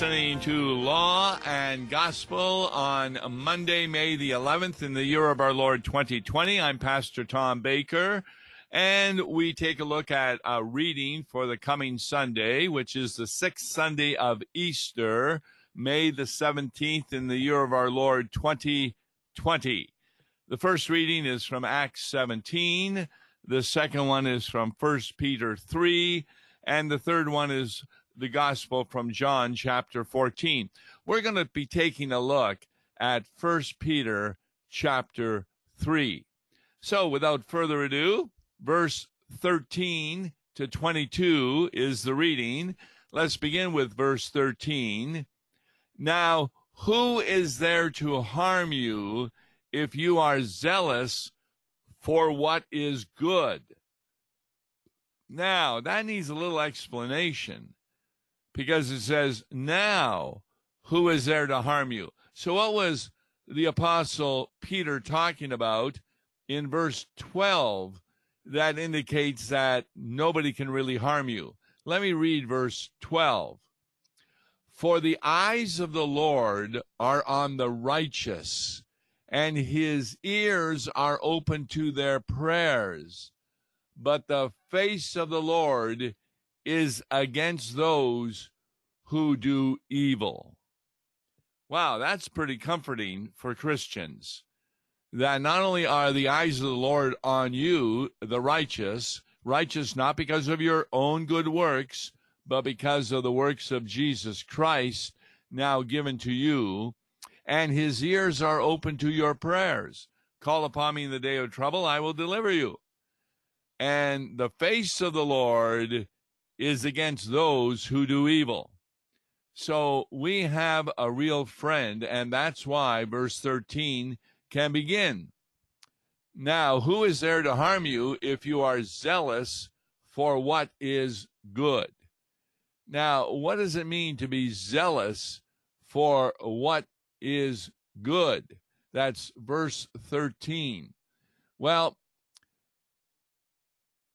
listening to Law and Gospel on Monday, May the 11th in the year of our Lord 2020. I'm Pastor Tom Baker, and we take a look at a reading for the coming Sunday, which is the sixth Sunday of Easter, May the 17th in the year of our Lord 2020. The first reading is from Acts 17. The second one is from 1 Peter 3. And the third one is the gospel from John chapter 14. We're going to be taking a look at 1 Peter chapter 3. So without further ado, verse 13 to 22 is the reading. Let's begin with verse 13. Now, who is there to harm you if you are zealous for what is good? Now, that needs a little explanation because it says, Now, who is there to harm you? So, what was the Apostle Peter talking about in verse 12 that indicates that nobody can really harm you? Let me read verse 12. For the eyes of the Lord are on the righteous, and his ears are open to their prayers but the face of the Lord is against those who do evil. Wow, that's pretty comforting for Christians. That not only are the eyes of the Lord on you, the righteous, righteous not because of your own good works, but because of the works of Jesus Christ now given to you, and his ears are open to your prayers. Call upon me in the day of trouble, I will deliver you and the face of the Lord is against those who do evil. So we have a real friend, and that's why verse 13 can begin. Now, who is there to harm you if you are zealous for what is good? Now, what does it mean to be zealous for what is good? That's verse 13. Well,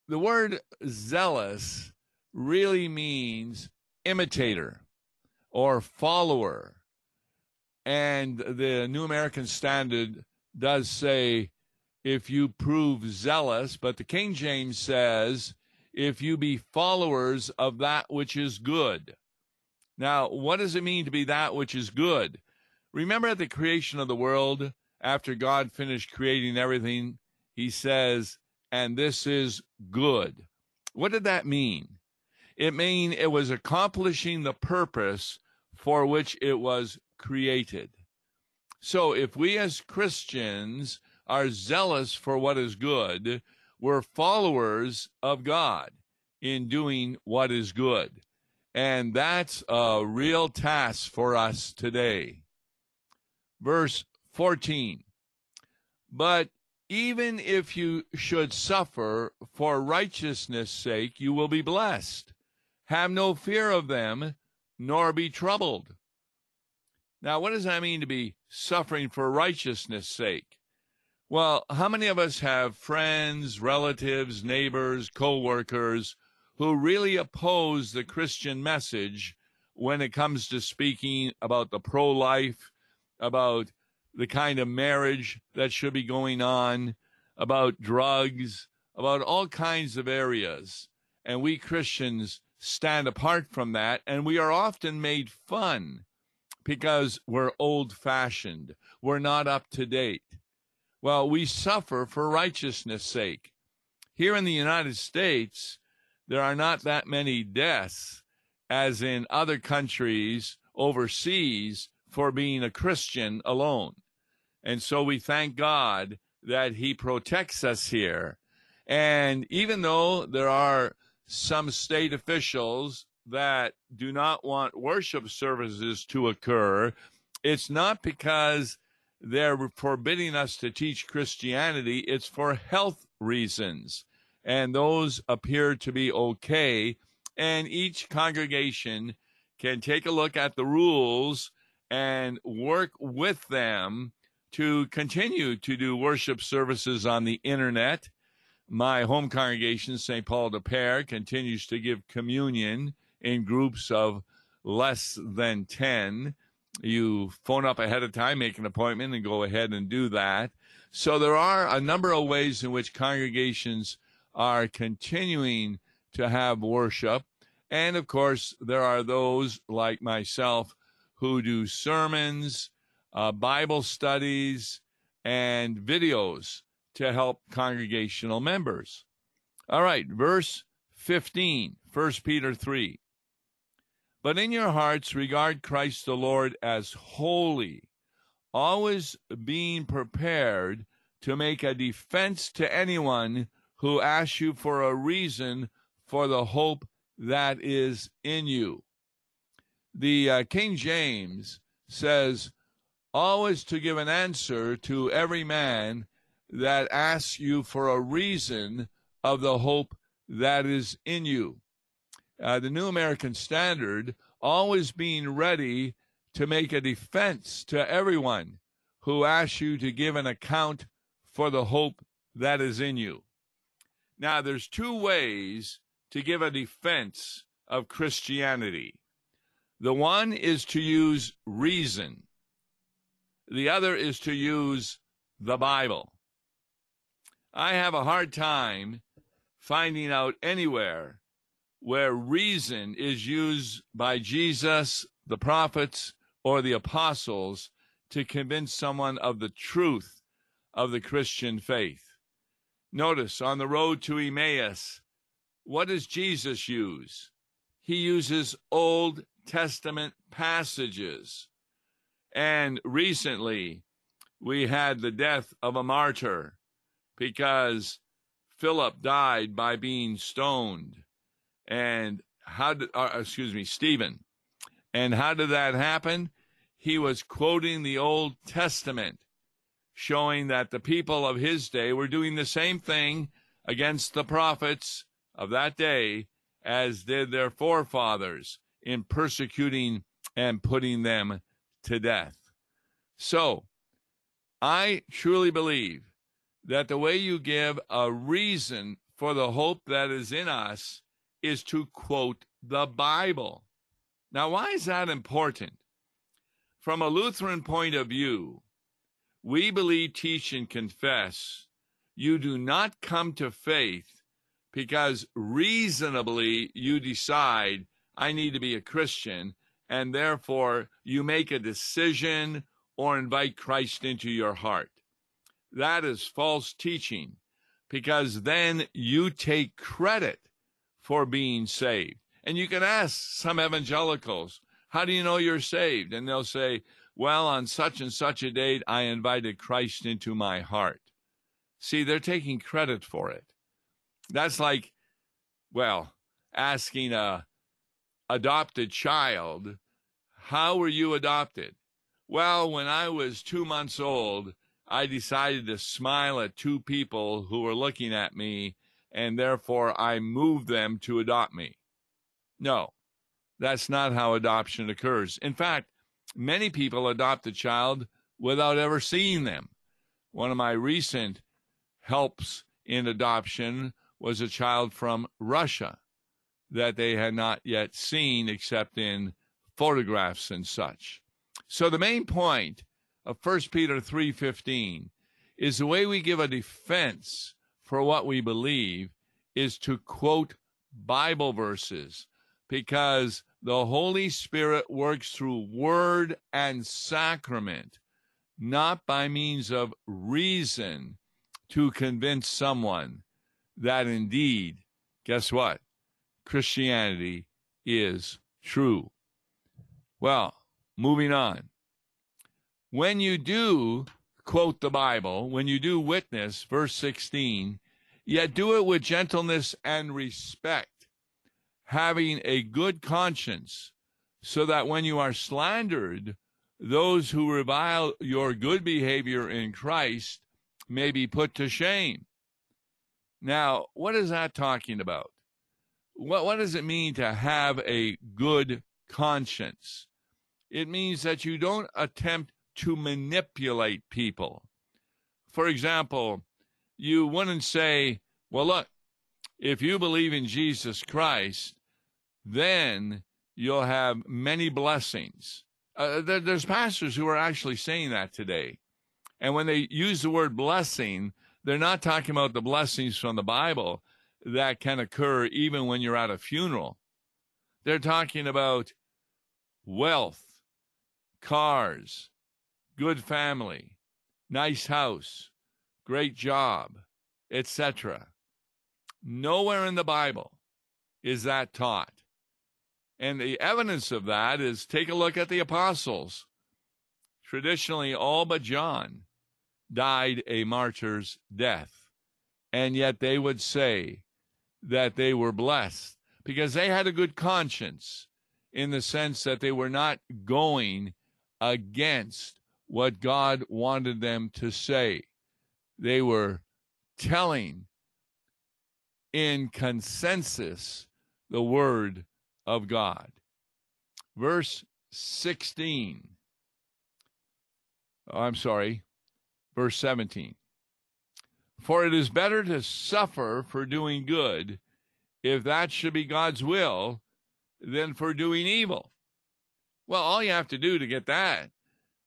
the word zealous really means imitator or follower. And the New American Standard does say, if you prove zealous, but the King James says, if you be followers of that which is good. Now, what does it mean to be that which is good? Remember at the creation of the world, after God finished creating everything, he says, and this is good. What did that mean? It mean it was accomplishing the purpose for which it was created. So if we as Christians are zealous for what is good, we're followers of God in doing what is good. And that's a real task for us today. Verse 14. But even if you should suffer for righteousness' sake, you will be blessed. Have no fear of them, nor be troubled. Now, what does that mean to be suffering for righteousness' sake? Well, how many of us have friends, relatives, neighbors, co workers who really oppose the Christian message when it comes to speaking about the pro life, about the kind of marriage that should be going on, about drugs, about all kinds of areas. And we Christians stand apart from that, and we are often made fun because we're old fashioned, we're not up to date. Well, we suffer for righteousness' sake. Here in the United States, there are not that many deaths as in other countries overseas for being a Christian alone. And so we thank God that He protects us here. And even though there are some state officials that do not want worship services to occur, it's not because they're forbidding us to teach Christianity, it's for health reasons. And those appear to be okay. And each congregation can take a look at the rules and work with them to continue to do worship services on the internet. My home congregation, St. Paul de Pere, continues to give communion in groups of less than 10. You phone up ahead of time, make an appointment, and go ahead and do that. So there are a number of ways in which congregations are continuing to have worship. And of course, there are those like myself who do sermons, uh, Bible studies, and videos to help congregational members. All right, verse 15, 1 Peter 3. But in your hearts regard Christ the Lord as holy, always being prepared to make a defense to anyone who asks you for a reason for the hope that is in you. The uh, King James says, always to give an answer to every man that asks you for a reason of the hope that is in you. Uh, the New American Standard, always being ready to make a defense to everyone who asks you to give an account for the hope that is in you. Now, there's two ways to give a defense of Christianity. The one is to use reason. The other is to use the Bible. I have a hard time finding out anywhere where reason is used by Jesus, the prophets, or the apostles to convince someone of the truth of the Christian faith. Notice on the road to Emmaus, what does Jesus use? He uses Old Testament passages. And recently, we had the death of a martyr because Philip died by being stoned. And how did, uh, excuse me, Stephen. And how did that happen? He was quoting the Old Testament, showing that the people of his day were doing the same thing against the prophets of that day as did their forefathers in persecuting and putting them to death. So, I truly believe that the way you give a reason for the hope that is in us is to quote the Bible. Now, why is that important? From a Lutheran point of view, we believe, teach, and confess you do not come to faith because reasonably you decide, I need to be a Christian, and therefore you make a decision or invite Christ into your heart. That is false teaching because then you take credit for being saved. And you can ask some evangelicals, How do you know you're saved? And they'll say, Well, on such and such a date, I invited Christ into my heart. See, they're taking credit for it. That's like, well, asking a adopted child, How were you adopted? Well, when I was two months old, I decided to smile at two people who were looking at me, and therefore I moved them to adopt me. No, that's not how adoption occurs. In fact, many people adopt a child without ever seeing them. One of my recent helps in adoption was a child from Russia that they had not yet seen except in photographs and such. So the main point of 1 Peter 3:15 is the way we give a defense for what we believe is to quote Bible verses because the Holy Spirit works through word and sacrament, not by means of reason to convince someone that indeed, guess what? Christianity is true. Well, moving on when you do quote the Bible, when you do witness, verse 16, yet do it with gentleness and respect, having a good conscience, so that when you are slandered, those who revile your good behavior in Christ may be put to shame. Now, what is that talking about? What, what does it mean to have a good conscience? It means that you don't attempt to manipulate people. For example, you wouldn't say, well, look, if you believe in Jesus Christ, then you'll have many blessings. Uh, there, there's pastors who are actually saying that today. And when they use the word blessing, they're not talking about the blessings from the Bible that can occur even when you're at a funeral. They're talking about wealth, cars, good family, nice house, great job, etc. Nowhere in the Bible is that taught. And the evidence of that is take a look at the apostles. Traditionally, all but John died a martyr's death. And yet they would say that they were blessed because they had a good conscience in the sense that they were not going against what God wanted them to say. They were telling in consensus the word of God. Verse 16. Oh, I'm sorry, verse 17. For it is better to suffer for doing good, if that should be God's will, than for doing evil. Well, all you have to do to get that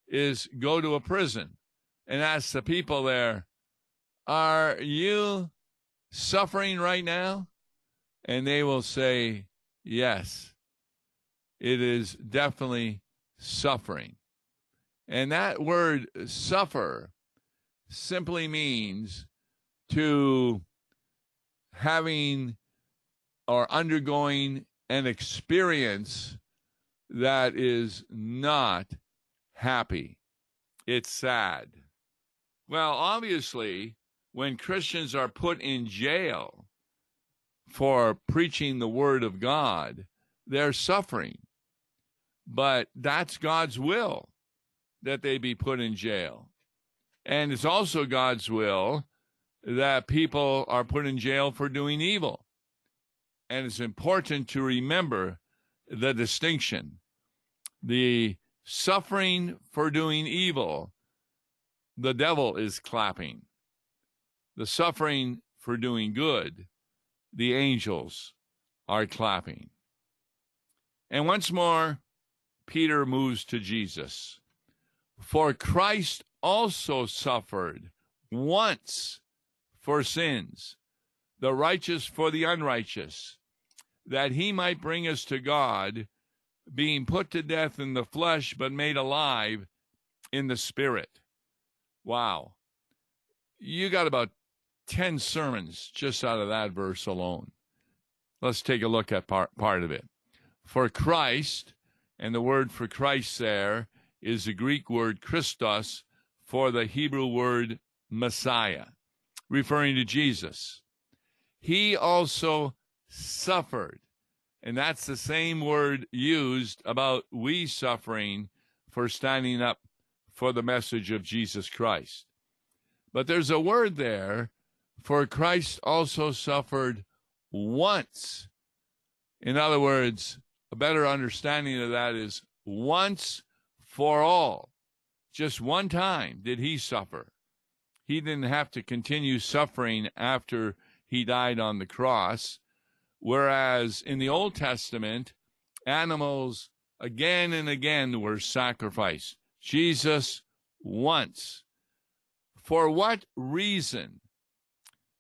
is go to a prison and ask the people there, Are you suffering right now? And they will say, Yes, it is definitely suffering. And that word suffer simply means to having or undergoing an experience that is not happy. It's sad. Well, obviously, when Christians are put in jail for preaching the word of God, they're suffering. But that's God's will that they be put in jail. And it's also God's will that people are put in jail for doing evil. And it's important to remember the distinction. The suffering for doing evil, the devil is clapping. The suffering for doing good, the angels are clapping. And once more, Peter moves to Jesus. For Christ also suffered once for sins, the righteous for the unrighteous, that he might bring us to God, being put to death in the flesh, but made alive in the spirit. Wow. You got about 10 sermons just out of that verse alone. Let's take a look at part, part of it. For Christ, and the word for Christ there is the Greek word Christos for the Hebrew word Messiah referring to Jesus. He also suffered. And that's the same word used about we suffering for standing up for the message of Jesus Christ. But there's a word there for Christ also suffered once. In other words, a better understanding of that is once for all. Just one time did he suffer he didn't have to continue suffering after he died on the cross. Whereas in the Old Testament, animals again and again were sacrificed. Jesus once. For what reason?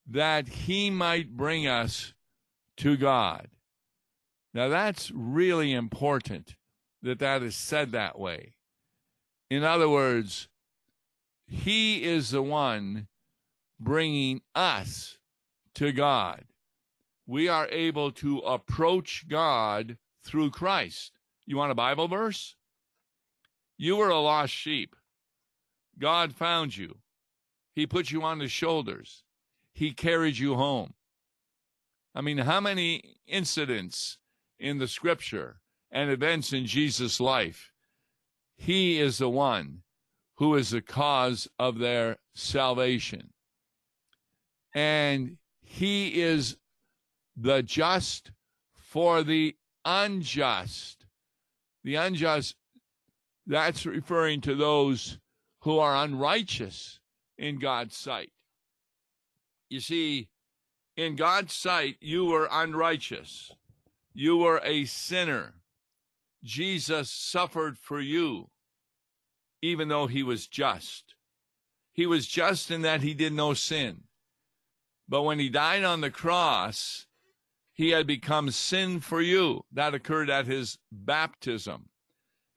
That he might bring us to God. Now that's really important that that is said that way. In other words, he is the one bringing us to God. We are able to approach God through Christ. You want a Bible verse? You were a lost sheep. God found you. He put you on his shoulders. He carried you home. I mean, how many incidents in the scripture and events in Jesus' life? He is the one who is the cause of their salvation. And he is the just for the unjust. The unjust, that's referring to those who are unrighteous in God's sight. You see, in God's sight, you were unrighteous. You were a sinner. Jesus suffered for you, even though he was just. He was just in that he did no sin. But when he died on the cross, he had become sin for you. That occurred at his baptism.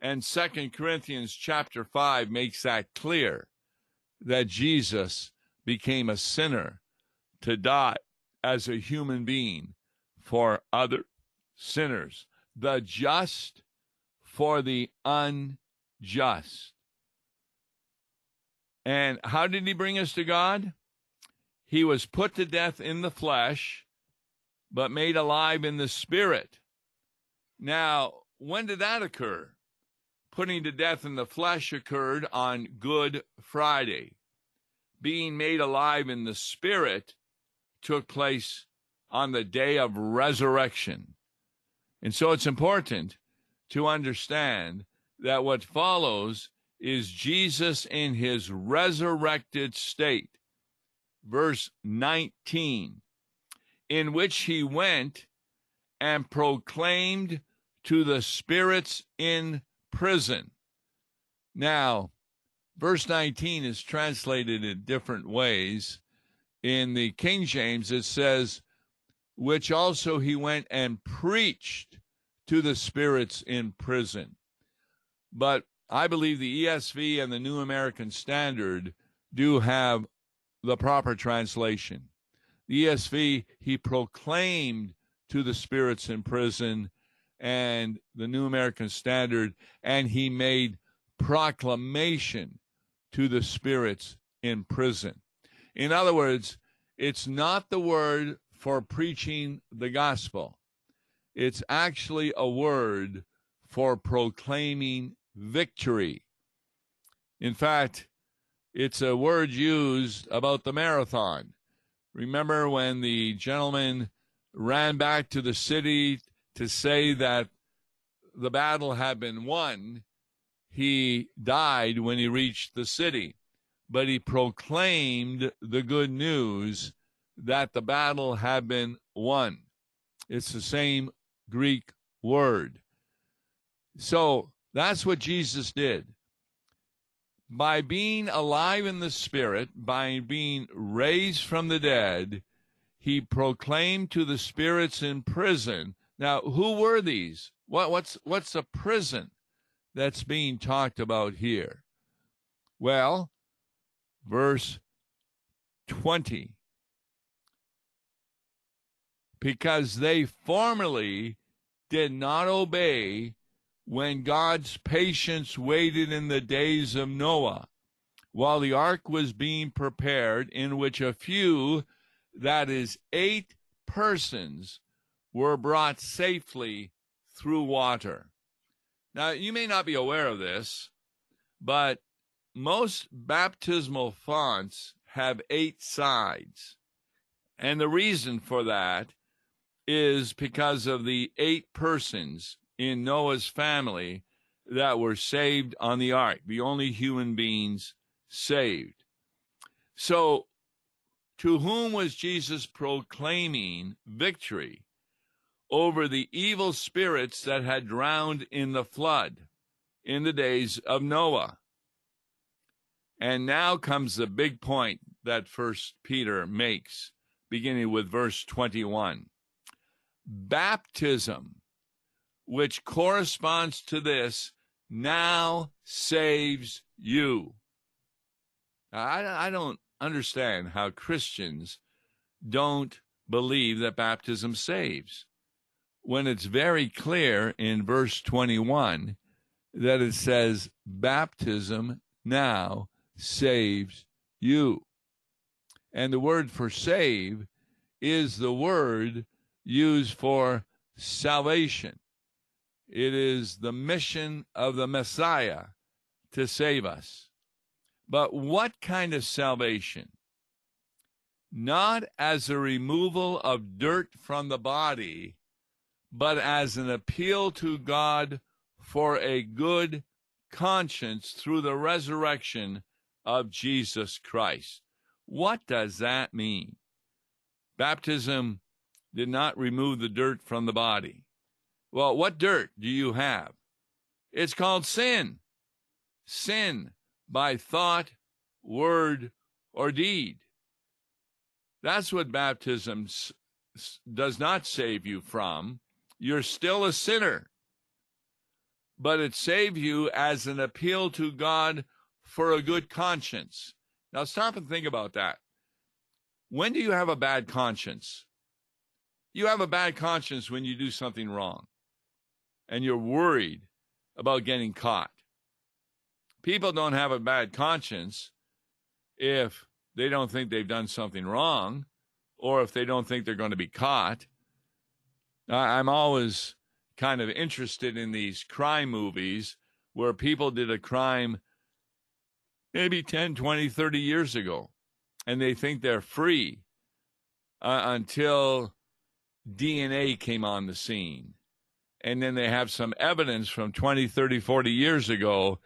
And Second Corinthians chapter 5 makes that clear that Jesus became a sinner to die as a human being for other sinners, the just for the unjust. And how did he bring us to God? He was put to death in the flesh, but made alive in the spirit. Now, when did that occur? Putting to death in the flesh occurred on Good Friday. Being made alive in the spirit took place on the day of resurrection. And so it's important to understand that what follows is Jesus in his resurrected state. Verse 19, in which he went and proclaimed to the spirits in prison. Now, verse 19 is translated in different ways. In the King James, it says, which also he went and preached to the spirits in prison. But I believe the ESV and the New American Standard do have the proper translation. ESV, he proclaimed to the spirits in prison, and the New American Standard, and he made proclamation to the spirits in prison. In other words, it's not the word for preaching the gospel, it's actually a word for proclaiming victory. In fact, it's a word used about the marathon. Remember when the gentleman ran back to the city to say that the battle had been won, he died when he reached the city. But he proclaimed the good news that the battle had been won. It's the same Greek word. So that's what Jesus did. By being alive in the Spirit, by being raised from the dead, he proclaimed to the spirits in prison now, who were these? What, what's what's a prison that's being talked about here? Well, verse 20. Because they formerly did not obey when God's patience waited in the days of Noah, while the ark was being prepared, in which a few, that is, eight persons, were brought safely through water. Now, you may not be aware of this, but most baptismal fonts have eight sides. And the reason for that is because of the eight persons in Noah's family that were saved on the ark, the only human beings saved. So, to whom was Jesus proclaiming victory? over the evil spirits that had drowned in the flood in the days of Noah. And now comes the big point that first Peter makes, beginning with verse 21. Baptism, which corresponds to this, now saves you. I, I don't understand how Christians don't believe that baptism saves when it's very clear in verse 21 that it says, Baptism now saves you. And the word for save is the word used for salvation. It is the mission of the Messiah to save us. But what kind of salvation? Not as a removal of dirt from the body but as an appeal to God for a good conscience through the resurrection of Jesus Christ. What does that mean? Baptism did not remove the dirt from the body. Well, what dirt do you have? It's called sin. Sin by thought, word, or deed. That's what baptism does not save you from. You're still a sinner. But it saves you as an appeal to God for a good conscience. Now stop and think about that. When do you have a bad conscience? You have a bad conscience when you do something wrong and you're worried about getting caught. People don't have a bad conscience if they don't think they've done something wrong or if they don't think they're going to be caught. I'm always kind of interested in these crime movies where people did a crime maybe 10, 20, 30 years ago and they think they're free uh, until DNA came on the scene. And then they have some evidence from 20, 30, 40 years ago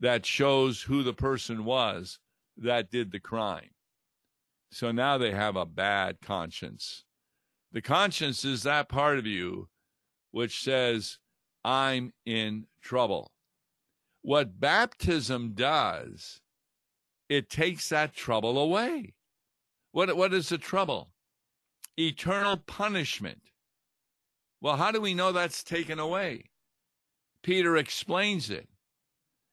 that shows who the person was that did the crime. So now they have a bad conscience. The conscience is that part of you which says, I'm in trouble. What baptism does, it takes that trouble away. What, what is the trouble? Eternal punishment. Well, how do we know that's taken away? Peter explains it.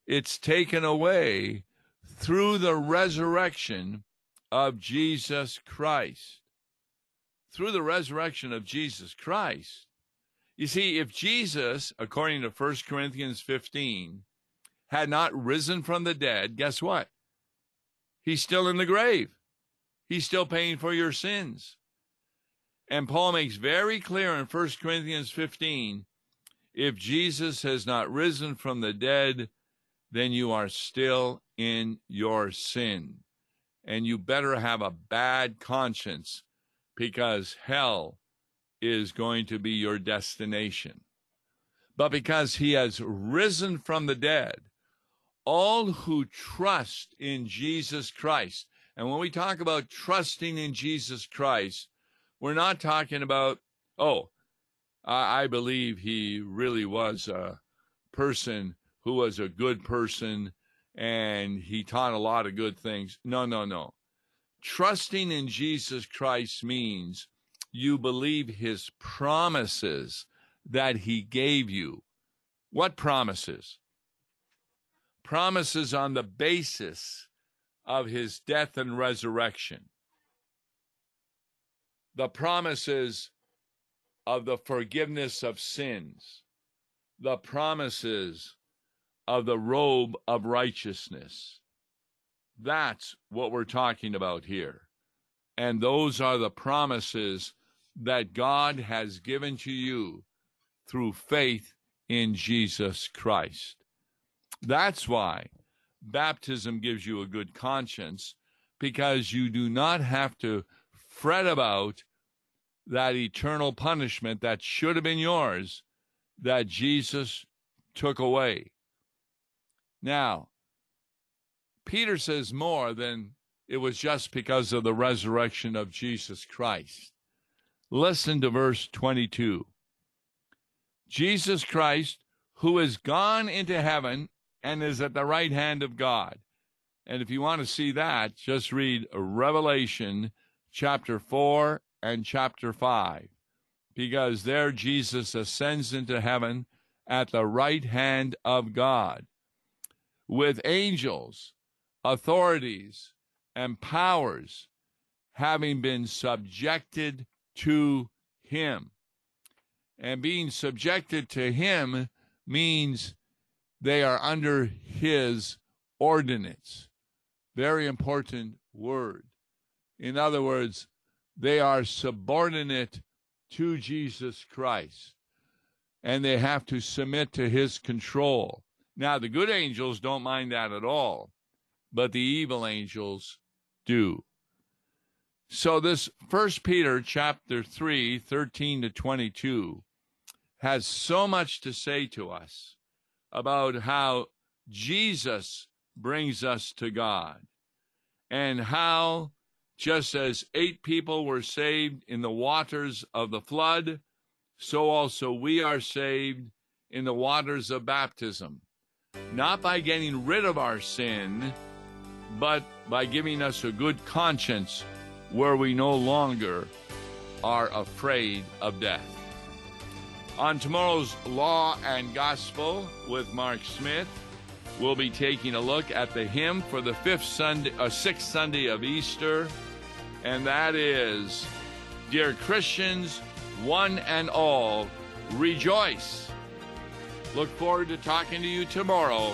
It's taken away through the resurrection of Jesus Christ. Through the resurrection of Jesus Christ. You see, if Jesus, according to 1 Corinthians 15, had not risen from the dead, guess what? He's still in the grave. He's still paying for your sins. And Paul makes very clear in 1 Corinthians 15 if Jesus has not risen from the dead, then you are still in your sin. And you better have a bad conscience because hell is going to be your destination. But because he has risen from the dead, all who trust in Jesus Christ, and when we talk about trusting in Jesus Christ, we're not talking about, oh, I believe he really was a person who was a good person and he taught a lot of good things. No, no, no. Trusting in Jesus Christ means you believe his promises that he gave you. What promises? Promises on the basis of his death and resurrection the promises of the forgiveness of sins, the promises of the robe of righteousness. That's what we're talking about here. And those are the promises that God has given to you through faith in Jesus Christ. That's why baptism gives you a good conscience because you do not have to fret about that eternal punishment that should have been yours that Jesus took away. Now, Peter says more than it was just because of the resurrection of Jesus Christ. Listen to verse 22. Jesus Christ, who is gone into heaven and is at the right hand of God. And if you want to see that, just read Revelation chapter 4 and chapter 5, because there Jesus ascends into heaven at the right hand of God with angels, authorities, and powers having been subjected to him. And being subjected to him means they are under his ordinance. Very important word. In other words, they are subordinate to Jesus Christ and they have to submit to his control. Now, the good angels don't mind that at all, but the evil angels do. So this first Peter chapter 3, 13 to 22 has so much to say to us about how Jesus brings us to God and how just as eight people were saved in the waters of the flood, so also we are saved in the waters of baptism, not by getting rid of our sin, but by giving us a good conscience where we no longer are afraid of death. On tomorrow's Law and Gospel with Mark Smith, we'll be taking a look at the hymn for the fifth Sunday, uh, sixth Sunday of Easter, and that is, "Dear Christians, one and all, rejoice." Look forward to talking to you tomorrow.